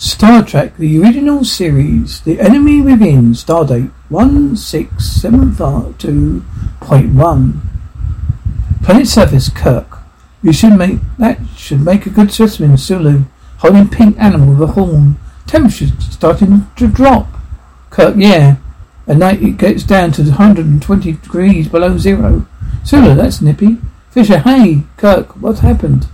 Star Trek, the original series, The Enemy Within, Stardate 1672.1. Planet surface, Kirk. You should make, that should make a good specimen, Sulu, holding pink animal with a horn. Temperature starting to drop. Kirk, yeah. At night it gets down to 120 degrees below zero. Sulu, that's nippy. Fisher, hey, Kirk, what happened?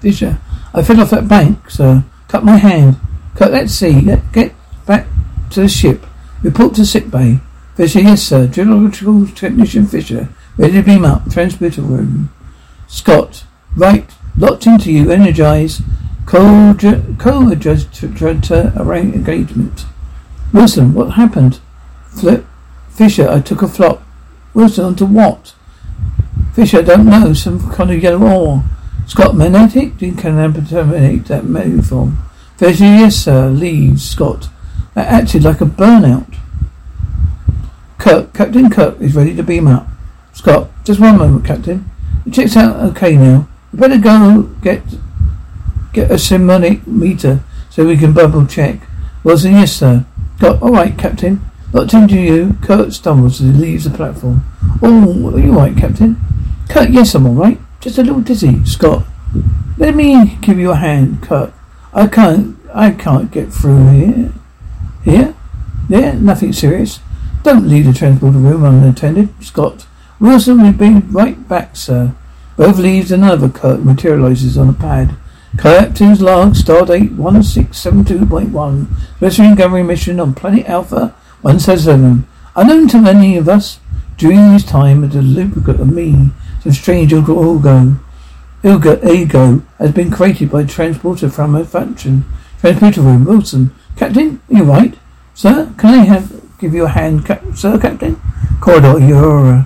Fisher, I fell off that bank, sir. Cut my hand. Cut, let's see. Let, get back to the ship. Report to sick bay. Fisher, yes, sir. Geological technician Fisher. Ready to beam up. Transmitter room. Scott, right. Locked into you. Energize. Co-adjuster engagement. Wilson, what happened? Flip. Fisher, I took a flop. Wilson, onto what? Fisher, I don't know. Some kind of yellow ore. Scott, magnetic? You can terminate that menu form. Fisher, yes, sir. Leaves. Scott. That acted like a burnout. Kirk, Captain Kirk is ready to beam up. Scott, just one moment, Captain. It checks out okay now. You better go get get a seismic meter so we can bubble check. Wilson, yes, sir. Scott, all right, Captain. Locked into you. Kirk stumbles as he leaves the platform. Oh, are you all right, Captain? Kirk, yes, I'm all right. Just a little dizzy. Scott, let me give you a hand, Kirk. I can't, I can't get through here. Here? There? Nothing serious. Don't leave the transporter room unattended. Scott, Wilson will be right back, sir. Both leaves another Kirk materializes on a pad. Captain's log, stardate 1672.1. Special Discovery mission on planet Alpha 177. Unknown to many of us, during this time, a duplicate of me, some strange ego, ego, ego has been created by transporter from a function. Transporter room, Wilson. Captain, you right? Sir, can I have give you a hand, sir, Captain? Corridor, you're uh,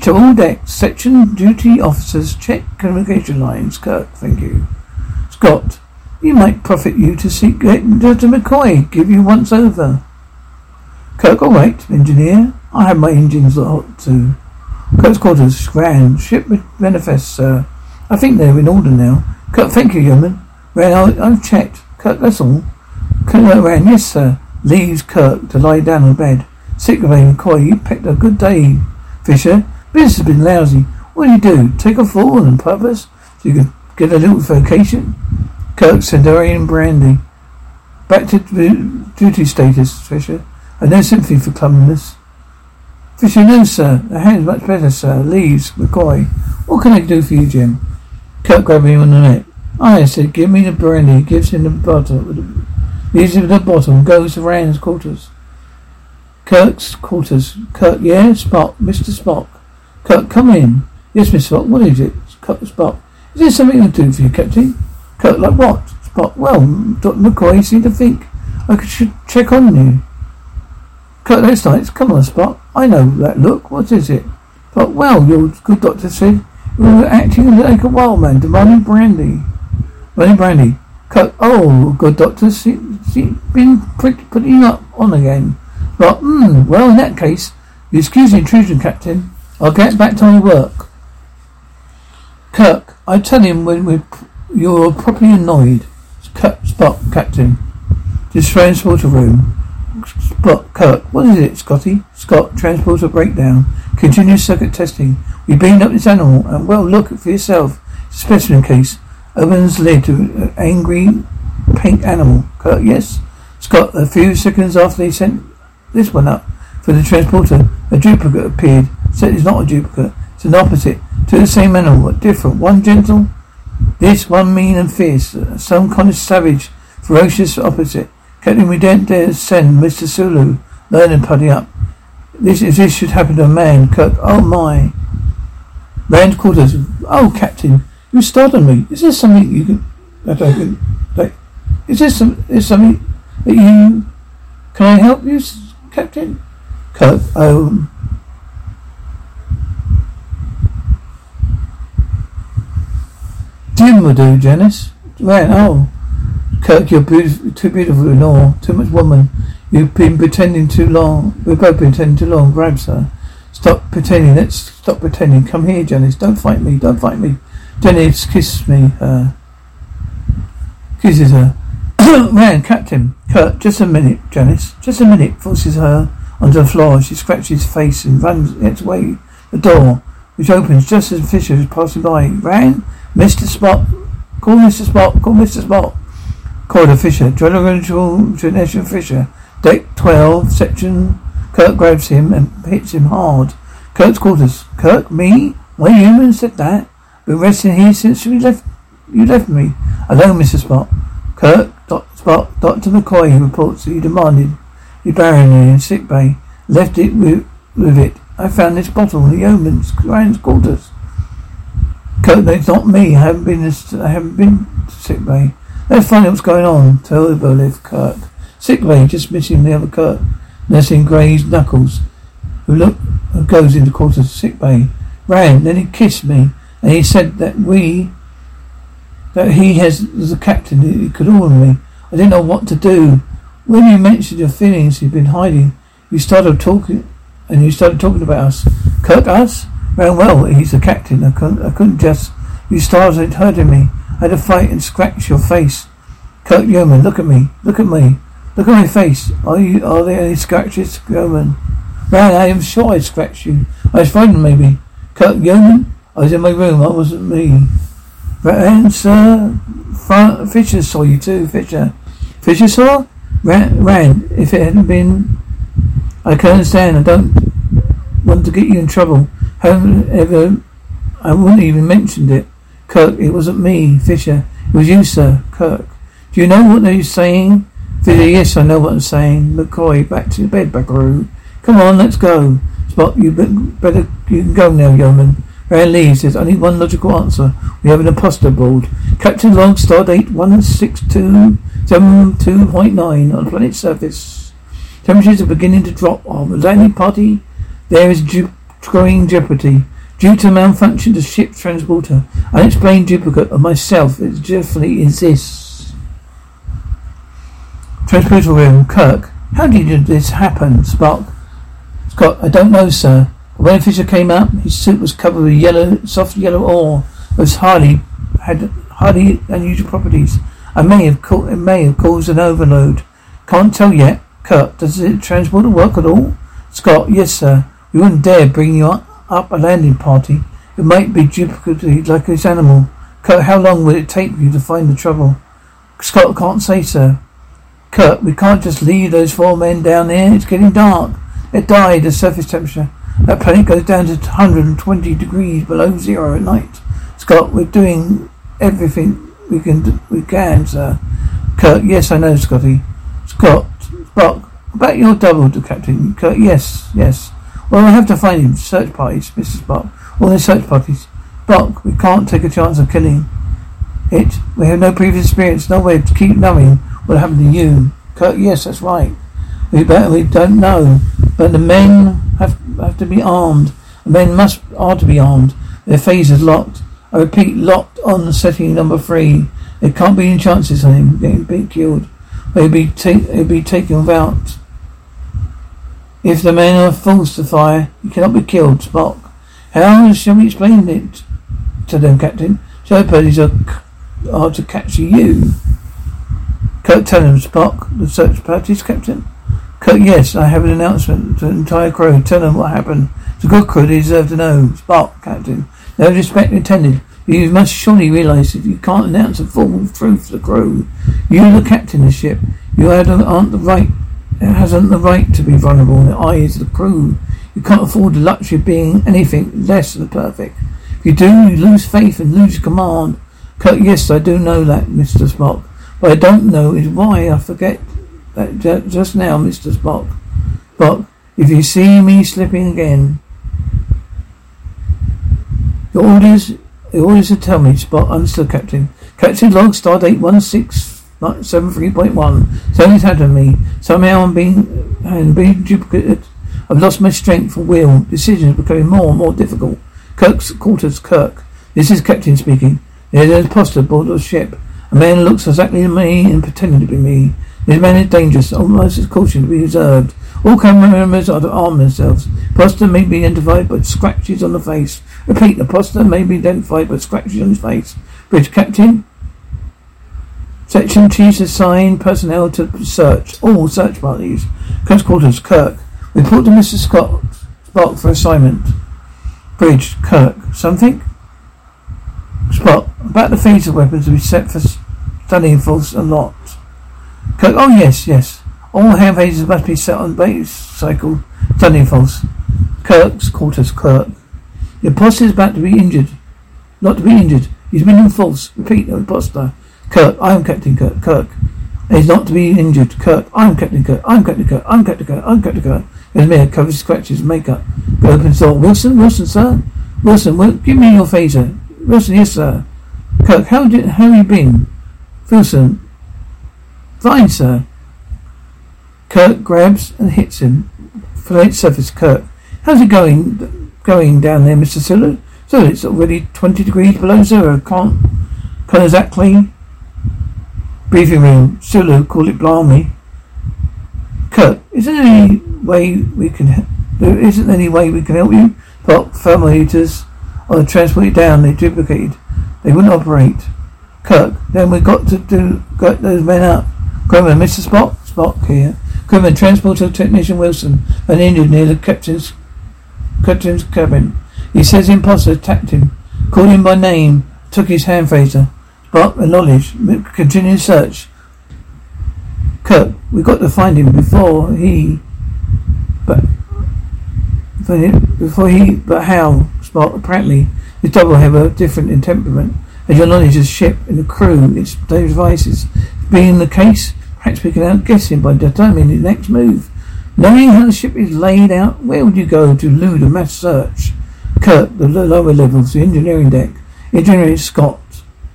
to all decks. Section duty officers check communication lines. Kirk, thank you. Scott, you might profit you to seek Dr. McCoy. Give you once over. Kirk, all right, engineer. I have my engines hot too. Kirk's quarters, grand. Ship manifest, sir. Uh, I think they're in order now. Kirk, thank you, yeoman. Rand, I've checked. Kirk, that's all. Colonel Rand, yes, sir. Leaves Kirk to lie down on bed. Sick of McCoy, you picked a good day, Fisher. Business has been lousy. What do you do? Take a fall on purpose so you can get a little vacation? Kirk, Saurian Brandy. Back to duty status, Fisher. I no sympathy for clumsiness. Fisher, no, sir. The hand's much better, sir. Leaves, McCoy. What can I do for you, Jim? Kirk grabbed me on the neck. Ah, I said, give me the brandy. He Gives him the bottle. Leaves him the bottle. Goes to Rand's quarters. Kirk's quarters. Kirk, yeah? Spock. Mr. Spock. Kirk, come in. Yes, Mr. Spock. What is it? Kirk, Spock. Is there something I can do for you, Captain? Kirk, like what? Spock. Well, Dr. McCoy seemed to think I should check on you. Kirk, that's nice. Come on, Spock. I know that look. What is it? But well, your good doctor said you were acting like a wild man, demanding brandy. Demanding brandy. Kirk, oh, good doctor, see, see, been putting you up on again. But, hmm, well, in that case, you excuse the intrusion, Captain. I'll get back to my work. Kirk, I tell him when we're, you're properly annoyed. Spock, Captain. Just This transporter room. Spock, Kirk. What is it, Scotty? Scott, transporter breakdown. Continuous circuit testing. We beamed up this animal, and well, look for yourself. Specimen case. Opens lid to an angry pink animal. Kirk, yes. Scott, a few seconds after they sent this one up for the transporter, a duplicate appeared. Said it's not a duplicate. It's an opposite to the same animal, but different. One gentle, this one mean and fierce. Some kind of savage, ferocious opposite. Captain, we don't dare send Mr. Sulu. Learn and putty up. This if this should happen to a man, Kirk. Oh my. Rand quarters. Oh, Captain, you startled me. Is there something you can I can like? Is there some is something that you can I help you, Captain? Kirk. Oh. Um, Jim will do, Janice. Right, oh. Kirk, you're beautiful, too beautiful to ignore. Too much woman. You've been pretending too long. We've both been pretending too long. Grabs her. Stop pretending. Let's stop pretending. Come here, Janice. Don't fight me. Don't fight me. Janice, kiss me. Uh, kisses her. Man, Captain. Kirk, just a minute, Janice. Just a minute. Forces her onto the floor. She scratches his face and runs its way the door, which opens just as Fisher is passing by. Rand? Mr. Spock. Call Mr. Spock. Call Mr. Spock. Corridor Fisher. General Generation Fisher. Deck 12, section. Kirk grabs him and hits him hard. Kirk's quarters. Kirk, me? Why human said that? Been resting here since we left. You left me alone, Mr. Spock. Kirk, Dr. Spock, Dr. McCoy He reports that you demanded you bury me in sick bay. Left it with, with it. I found this bottle in the yeoman's grand quarters. Kirk, it's not me. I haven't been. I haven't been to sick bay. Let's find out what's going on. Tell Berlith, Kirk. Sick bay, just missing the other Kirk. Nursing Gray's knuckles. Who look who goes into quarters sick bay. Rand, then he kissed me, and he said that we that he has as a captain he could order me. I didn't know what to do. When you mentioned your feelings you've been hiding, you started talking and you started talking about us. Kirk us? Rand well, he's the captain. I couldn't I couldn't just you started hurting me. I had to fight and scratch your face. Kirk Yeoman, look at me. Look at me. Look at my face. Are you are there any scratches, Yeoman? Rand, I am sure I scratched you. I was frightened maybe. Kirk Yeoman? I was in my room, I wasn't me. Rand, sir Fisher saw you too, Fisher. Fisher saw? Rand, ran. If it hadn't been I can understand, I don't want to get you in trouble. Haven't ever I wouldn't even mentioned it. Kirk, it wasn't me, Fisher. It was you, sir. Kirk. Do you know what they're saying? Fisher, yes, I know what I'm saying. McCoy, back to bed, buckaroo. Come on, let's go. Spock, you better, you can go now, yeoman. Rand leaves. There's only one logical answer. We have an imposter aboard. Captain Log, stardate 162.9 on planet's surface. Temperatures are beginning to drop. The landing party, there is growing jeopardy. Due to malfunction of ship transporter, unexplained duplicate of myself it definitely exists. Transporter room, Kirk. How did this happen, Spock? Scott, I don't know, sir. When Fisher came up, his suit was covered with yellow, soft yellow ore. It was had highly unusual properties. I may have, co- it may have caused an overload. Can't tell yet. Kirk, does the transporter work at all? Scott, yes, sir. We wouldn't dare bring you up a landing party. It might be duplicated like this animal. Kirk, how long will it take you to find the trouble? Scott can't say, sir. Kirk, we can't just leave those four men down there. It's getting dark. They died at surface temperature. That planet goes down to 120 degrees below zero at night. Scott, we're doing everything we can, we can, sir. Kirk, yes, I know, Scotty. Scott, Spock, about your double, Captain. Kirk, yes, yes. Well, I have to find him. Search parties, Mrs. Spock. All the search parties. Spock, we can't take a chance of killing it. We have no previous experience, no way to keep knowing what happened to you. Kirk, yes, that's right. We better, we don't know. But the men have, have to be armed. The men must, are to be armed. Their phasers locked. I repeat, locked on setting number three. There can't be any chances of him getting killed. They'll be, ta- be taken without if the men are forced to fire, he cannot be killed, Spock. How shall we explain it to them, Captain? Jeopardies are, are to capture you. Kirk, tell them, Spock, the search parties, Captain. Kirk, yes, I have an announcement to the entire crew. Tell them what happened. It's a good crew, they deserve to know. Spock, Captain. No disrespect intended. You must surely realize that you can't announce a full truth to the crew. You're the captain of the ship. You aren't the right it hasn't the right to be vulnerable in the eyes of the crew. You can't afford the luxury of being anything less than perfect. If you do, you lose faith and lose command. Yes, I do know that, Mr. Spock. What I don't know is why I forget that just now, Mr. Spock. But if you see me slipping again, your orders, your orders to tell me, Spock, understood, Captain. Captain Log, Stardate 16. March 7.3.1. Something's happened to me. Somehow I'm being, I'm being duplicated. I've lost my strength of will. Decisions are becoming more and more difficult. Kirk's quarters, Kirk. This is Captain speaking. There's an imposter aboard the ship. A man looks exactly like me and pretending to be me. This man is dangerous, almost as caution to be observed. All camera members are to arm themselves. Imposter may be identified by scratches on the face. Repeat, the imposter may be identified by scratches on his face. Bridge captain, Section chiefs assign personnel to search. All search parties. Kirk's quarters. Kirk. Report to Mr. Scott. Spock for assignment. Bridge. Kirk. Something? Spock. About the phaser weapons to be set for studying false a lot. Kirk. Oh yes, yes. All hand phasers must be set on base cycle studying false. Kirk's quarters. Kirk. The imposter is about to be injured. Not to be injured. He's been in false. Repeat, the imposter. Kirk, I am Captain Kirk. Kirk. He's not to be injured. Kirk, I am Captain Kirk. I'm Captain Kirk. I'm Captain Kirk. I'm Captain Kirk. Me, covers scratches, makeup. Go open door. Wilson, Wilson, sir. Wilson, will, give me your phaser. Wilson, yes, sir. Kirk, how did how you been? Wilson, fine, sir. Kirk grabs and hits him. Flight surface, Kirk. How's it going? Going down there, Mister Sulu? So it's already twenty degrees below zero. Can't can't exactly Briefing room. Sulu, call it Blarmy. Kirk, is there any way we can there isn't any way we can help you? Pop thermometers on the transport down, they duplicated. They wouldn't operate. Kirk, then we've got to do get those men up. Grumman, Mr. Spock? Spock here. Grumman, transporter technician Wilson, an injured near the captain's captain's cabin. He says imposter attacked him, called him by name, took his hand phaser. But acknowledge. Continue search. Kirk, we got to find him before he. But. Before he. But how? Spock, apparently, his double have a different in temperament. As your knowledge of the ship and the crew, its devices. Being the case, perhaps we can outguess him by determining his next move. Knowing how the ship is laid out, where would you go to elude a mass search? Kirk, the lower levels, the engineering deck. Engineer Scott.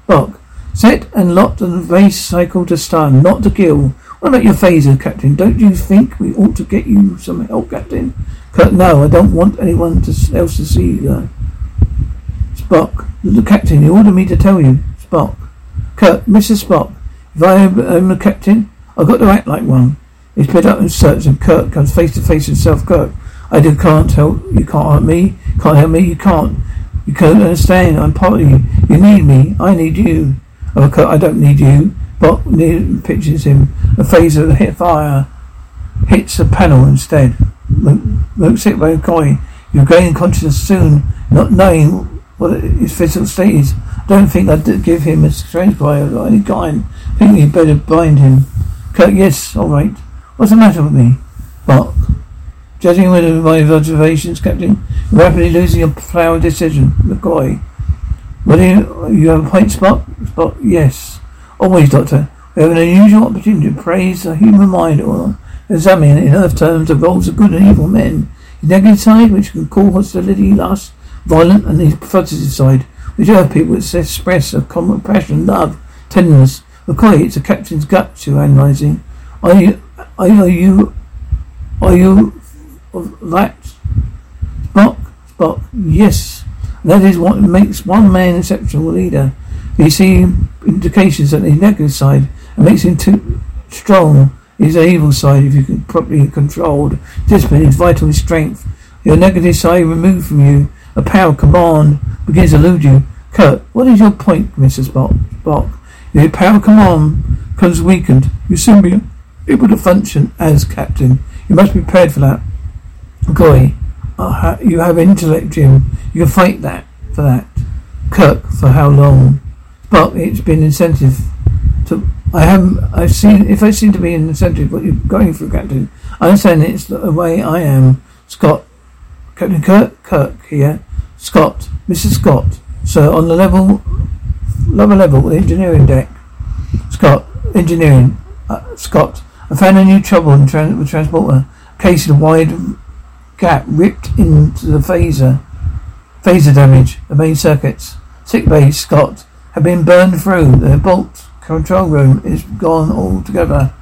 Spock, Set and on the base cycle to stun, not to kill. What about your phaser, Captain? Don't you think we ought to get you some help, Captain? Kirk, no, I don't want anyone to, else to see you. Spock, the captain, you ordered me to tell you. Spock. Kirk, Mr. Spock, if I am the captain, I've got to act like one. He's put up and search and Kirk comes face to face with himself. Kirk, I do can't help you can't help me, can't help me, you can't. You can't understand, I'm part of you. You need me, I need you. I don't need you. Near pictures him. A phaser hit fire hits a panel instead. Luke sick by guy. You're gaining consciousness soon, not knowing what his physical state is. Don't think I'd give him a strange guy of any kind. Think you'd better bind him. Kirk, yes, all right. What's the matter with me? But judging with my observations, Captain, rapidly losing your flower decision. McCoy. What do you, you have a point Spock? Spock, yes. Always, Doctor. We have an unusual opportunity to praise the human mind or examine in earth terms the roles of good and evil men. The negative side, which can call hostility, lust, violent, and the positive side, which earth people express a common passion, love, tenderness. McCoy, it's a captain's gut you're analysing. Are you, are you, are you, are you of that? Spock, Spock, yes. That is what makes one man exceptional leader. You see indications that his negative side and makes him too strong His evil side if you can properly controlled. Discipline is vital in strength. Your negative side removed from you. A power command begins to elude you. Kirk, what is your point, Mrs. Spock? Your power command becomes weakened, you soon be able to function as captain. You must be prepared for that. Goy, uh, you have intellect, Jim. You can fight that for that. Kirk, for how long? But it's been incentive to. I haven't. I've seen. If I seem to be an incentive, what you're going for, Captain. I understand it's the way I am. Scott, Captain Kirk, Kirk here. Scott, Mrs. Scott. So on the level, lower level, the engineering deck. Scott, engineering. Uh, Scott, I found a new trouble in trans- with transporter. Case of wide gap ripped into the phaser. Phaser damage. The main circuits. Sick bay, Scott, have been burned through. The bolt control room is gone altogether.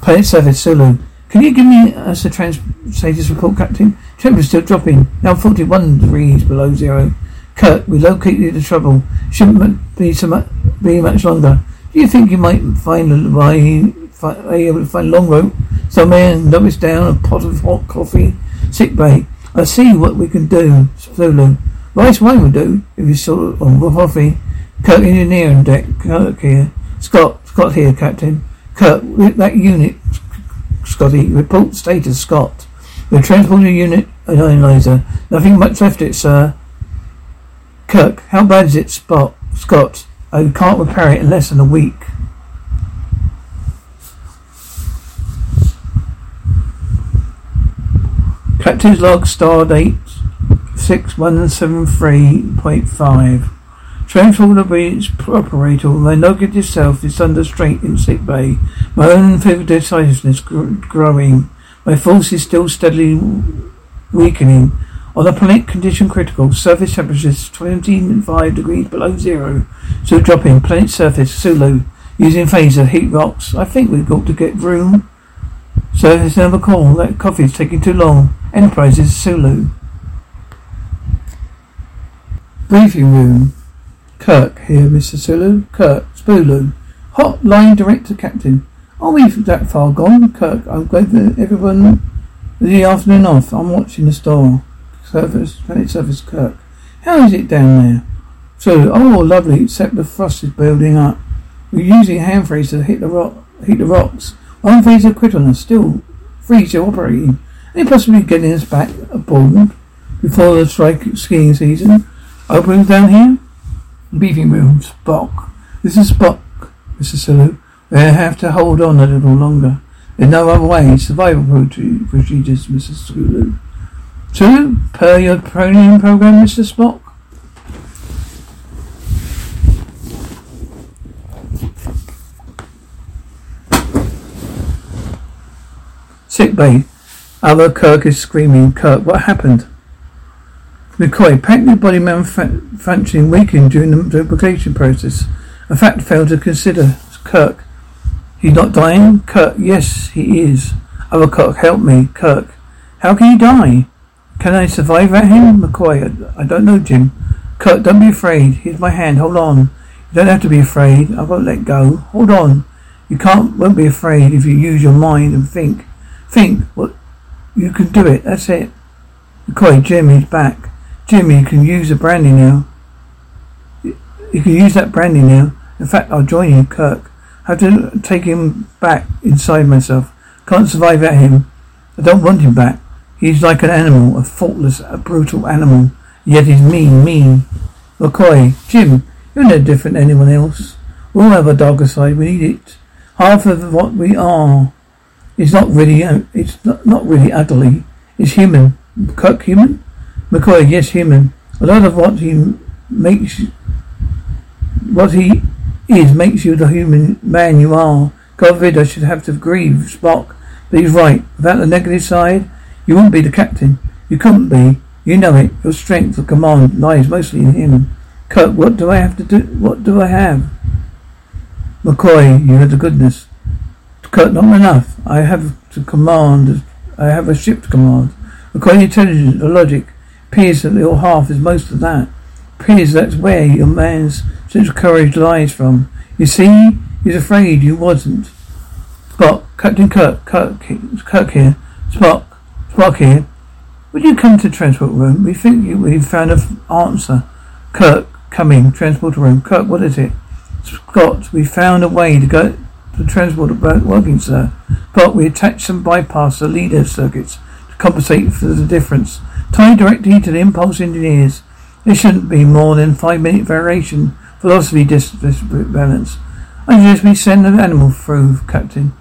Planet surface, Sulu. Can you give me us a trans status report, Captain? Temperature still dropping. Now 41 degrees below zero. Kirk, we located the trouble. Shouldn't be so much, be much longer. Do you think you might find a way, find, able to find long rope somewhere and dump us down a pot of hot coffee Sick bay. I see what we can do, Sulu. Rice wine will do, if you sort on coffee. Kirk engineer and deck, Kirk here. Scott, Scott here, Captain. Kirk, that unit, Scotty. Report status, Scott. The transporter unit analyzer. Nothing much left it, sir. Kirk, how bad is it, Spot? Scott, I can't repair it in less than a week. Captain's log, star date 6173.5. Transporter bridge operator, my negative itself is under strain in sick bay. My own fever decisiveness growing. My force is still steadily weakening. On a planet condition critical, surface temperature is 25 degrees below zero. So dropping, planet surface, Sulu, using phaser, heat rocks. I think we've got to get room. Surface number call, that coffee's taking too long. Enterprises, Sulu. Briefing room. Kirk here, Mr. Sulu. Kirk, Spulu. Hot line direct to captain. Are we that far gone? Kirk, I'm glad that everyone the afternoon off. I'm watching the store. Surface, planet surface, Kirk. How is it down there? So, oh, lovely, except the frost is building up. We're using hand freeze to hit the rock, heat the rocks. One freezer quit on us, still freezer operating. Any possibly getting us back aboard before the strike skiing season? Opening down here? Briefing room, Spock. This is Spock, Mr. Sulu. We have to hold on a little longer. There's no other way. Survival procedures, Mr. Sulu. Sulu, per your training program, Mr. Spock? Sick bay. Other Kirk is screaming. Kirk, what happened? McCoy, packed body manufacturing weakened during the duplication process. A fact failed to consider. Kirk, he's not dying? Kirk, yes, he is. Other Kirk, help me. Kirk, how can he die? Can I survive at him? McCoy, I, I don't know, Jim. Kirk, don't be afraid. Here's my hand. Hold on. You don't have to be afraid. I won't let go. Hold on. You can't, won't be afraid if you use your mind and think. Think what you can do it. That's it. McCoy, Jimmy's back. Jimmy, you can use the brandy now. You can use that brandy now. In fact, I'll join you, Kirk. I have to take him back inside myself. Can't survive at him. I don't want him back. He's like an animal, a faultless, a brutal animal. Yet he's mean, mean. McCoy, Jim, you're no different than anyone else. We'll have a darker side. We need it. Half of what we are it's not really, uh, it's not, not really ugly. It's human. Kirk human? McCoy, yes, human. A lot of what he makes, what he is makes you the human man you are. God forbid I should have to grieve, Spock. But he's right. Without the negative side, you wouldn't be the captain. You couldn't be. You know it. Your strength of command lies mostly in him. Kirk, what do I have to do? What do I have? McCoy, you have the goodness. Kirk, not enough. I have to command. I have a ship to command. To intelligence or logic, appears that your half is most of that. Appears that's where your man's sense of courage lies from. You see, he's afraid you wasn't. Spock, Captain Kirk, Kirk, Kirk here. Spock, Spock here. Would you come to transport room? We think you, we've found an answer. Kirk, coming, transport room. Kirk, what is it? Scott, we found a way to go the transporter working, sir. But we attached some bypass the leader circuits to compensate for the difference. Tied directly to the impulse engineers. There shouldn't be more than five minute variation. Velocity distance balance. I suggest we send the animal through, Captain.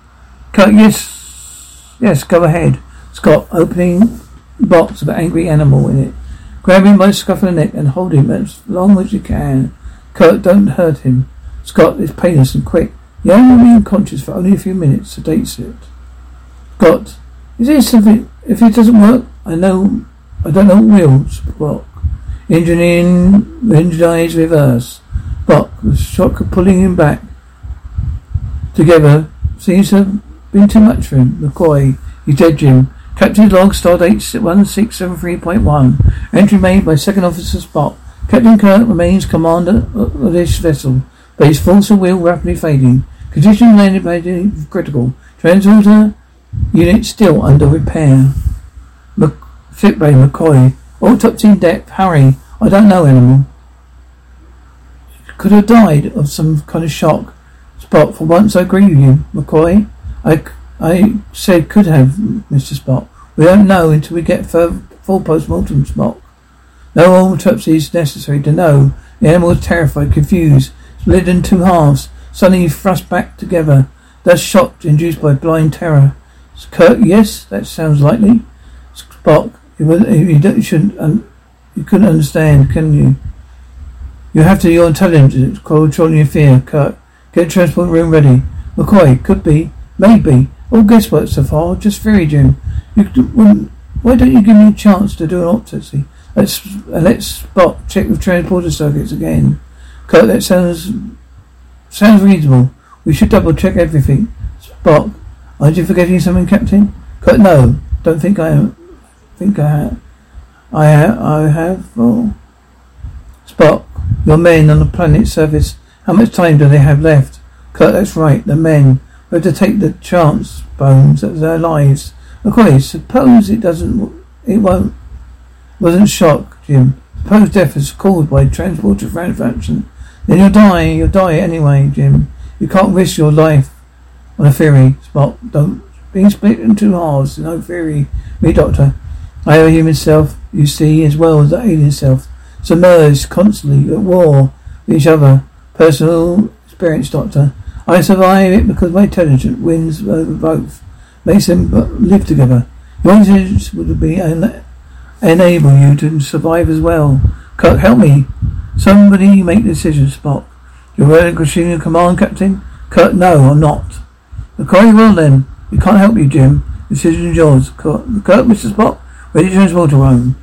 Cut, yes, yes, go ahead. Scott, opening box of an angry animal in it. Grab him by the scruff of the neck and hold him as long as you can. Kirk, don't hurt him. Scott, it's painless and quick. Young will be unconscious for only a few minutes, sedates it. Got. Is there something? If it doesn't work, I know. I don't know what will. Spock. Engine in. Engine eyes reverse. Spock. The shock of pulling him back together seems to have been too much for him. McCoy. He's dead, Jim. Captain log, stardate 1673.1. Entry made by Second Officer Spock. Captain Kirk remains commander of this vessel, but his force of will rapidly fading. Condition landed by critical. Transporter unit still under repair. Mc- Bay McCoy. Autopsy in depth. Harry. I don't know animal. Could have died of some kind of shock. Spock, for once I agree with you. McCoy, I, I said could have, Mr. Spock. We don't know until we get further, full post-mortem, Spock. No autopsy is necessary to know. The animal was terrified, confused, split in two halves, suddenly thrust back together, thus shocked, induced by blind terror. Kirk, yes, that sounds likely. Spock, you, you shouldn't, um, you couldn't understand, can you? You have to your intelligence, controlling your fear, Kirk. Get transport room ready. McCoy, could be, maybe. All guesswork so far, just theory, Jim. You, why don't you give me a chance to do an autopsy? Let's uh, let's spot check the transporter circuits again. Kirk, that sounds sounds reasonable. We should double check everything. Spock, aren't you forgetting something, Captain? Kirk, no, don't think I am. Think I have. I have. I have. Oh. Spock, your men on the planet's surface. How much time do they have left? Kirk, that's right. The men. We have to take the chance, Bones, of their lives. Of course, suppose it doesn't. It won't wasn't shocked, Jim. Suppose death is caused by transport transporter malfunction. Then you'll die. You'll die anyway, Jim. You can't risk your life on a ferry. Spock, don't. Being split into halves, no ferry. Me, Doctor. I have a human self, you see, as well as the alien self. Submerged constantly at war with each other. Personal experience, Doctor. I survive it because my intelligence wins over both. Makes them live together. Your intelligence would be enable you to survive as well. Kirk, help me. Somebody make the decision, Spock. You're relinquishing command, Captain? Kirk, no, I'm not. McCoy will then. We can't help you, Jim. The decision is yours. Kirk, Kirk Mr. Spock, ready to transport home.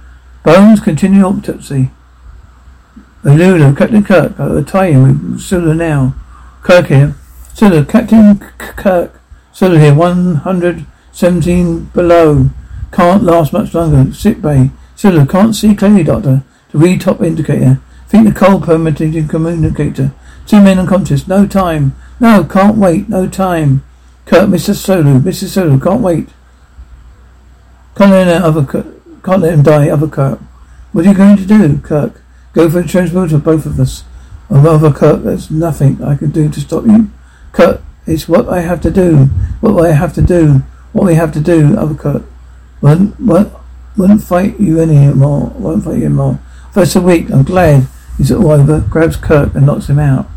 Bones, continue autopsy. Sulu, Captain Kirk, I'll tie you with now. Kirk here. Sulu, Captain Kirk. Sulu here, 117 below. Can't last much longer. Sick bay. Sulu, can't see clearly, Doctor. The read top indicator. Think the cold permitting communicator. Two men unconscious. No time. No, can't wait. No time. Kirk, Mr. Sulu. Mr. Sulu, can't wait. Can't let him, other, can't let him die, other Kirk. What are you going to do, Kirk? Go for the transporter, both of us. Other Kirk, there's nothing I can do to stop you. Kirk, it's what I have to do. What I have to do. What we have to do, other Kirk. Won't, won't, won't fight you anymore. Won't fight you anymore. First a week, I'm glad he's all over. Grabs Kirk and knocks him out.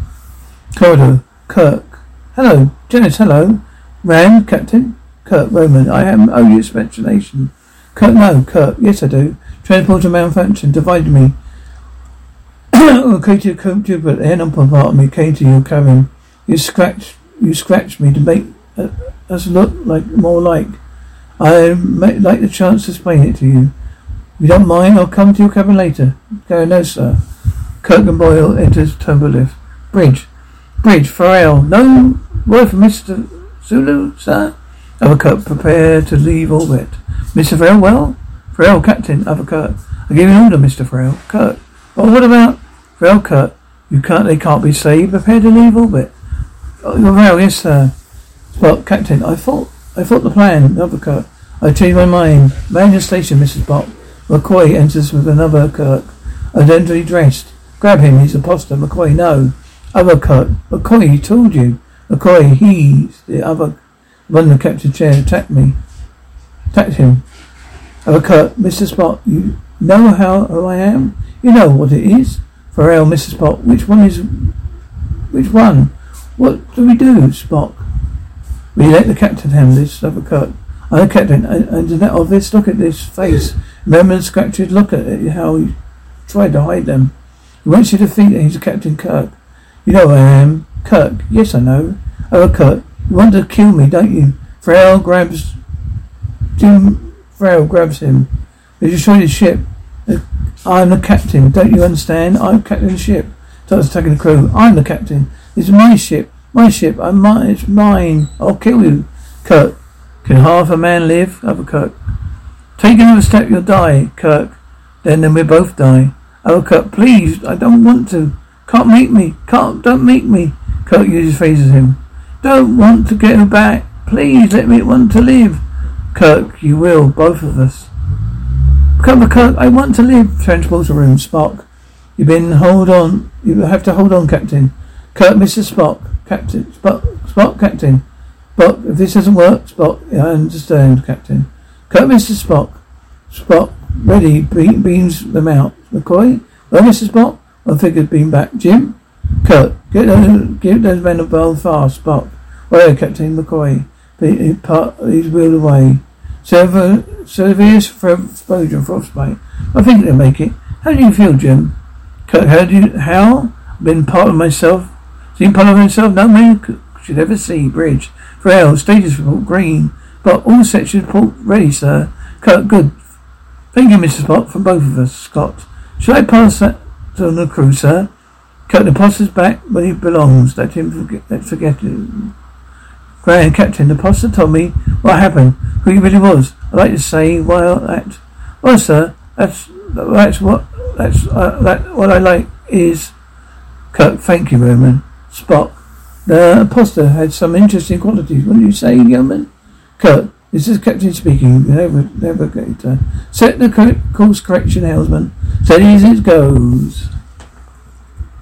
Corridor. Kirk. Hello. Janice, hello. Rand, Captain? Kirk, Yeoman. I am owe you explanation. Kirk, no. Kirk, yes I do. Transporter malfunction. Divided me. okay to your computer, the end part of me came to your cabin. You scratched, you scratched me to make uh, us look like more like. I'd like the chance to explain it to you. If you don't mind, I'll come to your cabin later. Go, no, sir. Kirk and Boyle enters lift. Bridge. Bridge, Farrell. No word from Mr. Sulu, sir? Other prepare to leave orbit. Mr. Farrell, well? Farrell, Captain, Kirk. I give you an order, Mr. Farrell. Kirk. Well, what about Farrell, Kirk? You can't, they can't be saved. Prepare to leave orbit. Oh, yes, sir. Well, Captain, I thought I thought the plan, Kirk. I changed my mind. Man station, Mrs. Spock. McCoy enters with another Kirk, identically dressed. Grab him, he's a poster. McCoy, no. Other Kirk. McCoy, he told you. McCoy, he's the other one who kept the chair, attacked me. Attacked him. Other Kirk, Mr. Spock, you know how who I am? You know what it is? Farrell, Mrs. Spock, which one is which one? What do we do, Spock? We let the captain handle this, other. I'm the uh, captain, and, that obvious? Look at this face. Remember scratches? Look at it, how he tried to hide them. Wants you to think that he's Captain Kirk. You know I am. Kirk. Yes, I know. Oh, Kirk. You want to kill me, don't you? Farrell grabs... Jim Farrell grabs him. They destroyed his ship. Uh, I'm the captain. Don't you understand? I'm captain of the ship. Starts attacking the crew. I'm the captain. It's my ship. My ship, I'm it's mine. I'll kill you. Kirk. Can half a man live? Other Kirk. Take another step, you'll die, Kirk. Then, then we'll both die. Other Kirk, please, I don't want to. Can't make me. Can't, don't make me. Kirk uses phrases him. Don't want to get her back. Please let me want to live. Kirk, you will, both of us. Come, Kirk, I want to live. Transporter room, Spock. You've been, hold on. You have to hold on, Captain. Kirk, Mr. Spock. Captain. Spock, Spock, Captain. Spock, if this doesn't work, Spock, I understand, Captain. Kirk, Mr. Spock. Spock, ready, Be- beams them out. McCoy, well, Mr. Spock, I figured beam back. Jim, Kirk, get those, get those men involved fast, Spock. Well, oh Captain McCoy, he, part, he's wheeled away. Severe, severe exposure frostbite. I think they'll make it. How do you feel, Jim? Kirk, how do you, how? Been part of myself? Seen part of myself? No man should ever see. Bridge. Farrell, status report, green. But all sections report ready, sir. Kirk, good. Thank you, Mr. Spock, from both of us, Scott. Should I pass that to the crew, sir? Kirk, the post's back where he belongs. Let him forget, let's forget it. Grand Captain, the poster told me what happened, who he really was. I'd like to say, well, that, well, sir, that's, that's what, that's, uh, that, what I like is, Kirk, thank you, Yeoman. Spock, the imposter had some interesting qualities, wouldn't you say, Yeoman? Kirk, this is Captain speaking, navigator. Set the course correction, Helmsman. Steady as it goes.